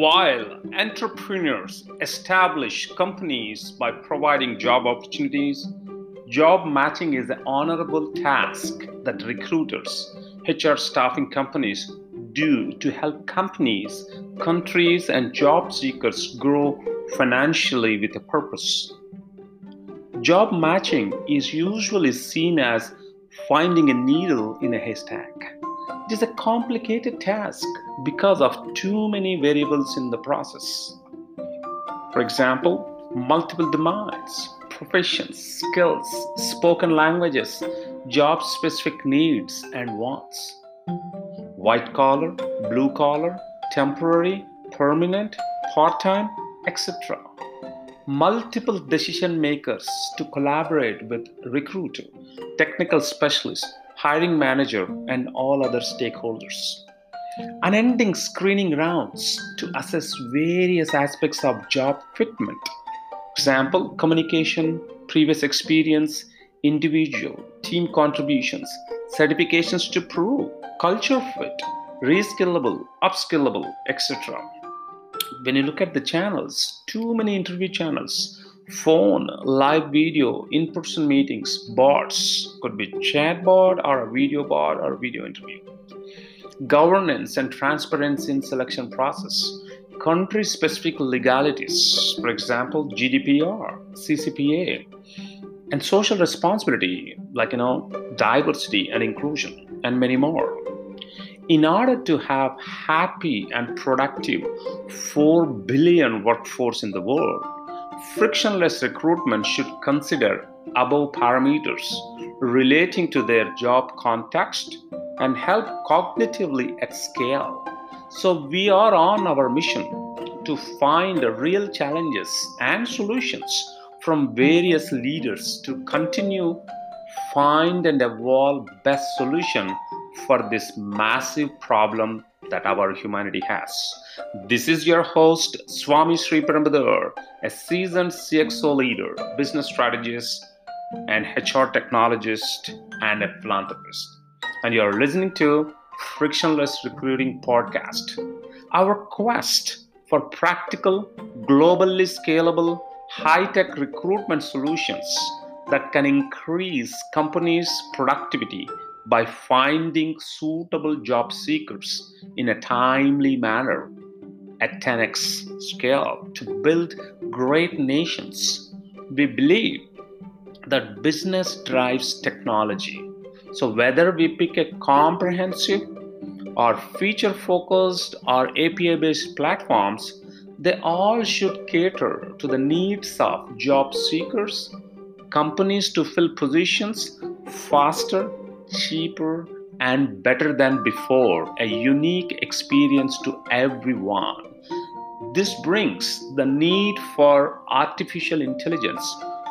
While entrepreneurs establish companies by providing job opportunities, job matching is an honorable task that recruiters, HR staffing companies do to help companies, countries, and job seekers grow financially with a purpose. Job matching is usually seen as finding a needle in a haystack. It is a complicated task because of too many variables in the process. For example, multiple demands, professions, skills, spoken languages, job specific needs and wants. White collar, blue collar, temporary, permanent, part time, etc. Multiple decision makers to collaborate with recruiter, technical specialist, hiring manager, and all other stakeholders. Unending screening rounds to assess various aspects of job fitment. Example communication, previous experience, individual, team contributions, certifications to prove, culture fit, reskillable, upskillable, etc. When you look at the channels, too many interview channels, phone, live video, in person meetings, bots, could be chatbot or a video bot or video interview. Governance and transparency in selection process, country specific legalities, for example, GDPR, CCPA, and social responsibility, like, you know, diversity and inclusion, and many more. In order to have happy and productive 4 billion workforce in the world, frictionless recruitment should consider above parameters relating to their job context and help cognitively at scale. So, we are on our mission to find real challenges and solutions from various leaders to continue find and evolve best solution for this massive problem that our humanity has. This is your host, Swami Sri Parambadar, a seasoned CXO leader, business strategist, and HR technologist, and a philanthropist. And you're listening to Frictionless Recruiting Podcast. Our quest for practical, globally scalable, high tech recruitment solutions that can increase companies' productivity by finding suitable job seekers in a timely manner at 10x scale to build great nations. We believe that business drives technology. So, whether we pick a comprehensive or feature focused or API based platforms, they all should cater to the needs of job seekers, companies to fill positions faster cheaper, and better than before, a unique experience to everyone. This brings the need for artificial intelligence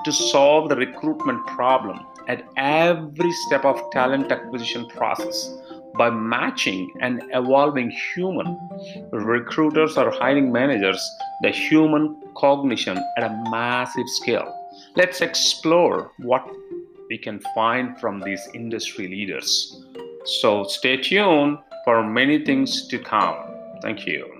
to solve the recruitment problem at every step of talent acquisition process by matching and evolving human recruiters or hiring managers the human cognition at a massive scale let's explore what we can find from these industry leaders. So stay tuned for many things to come. Thank you.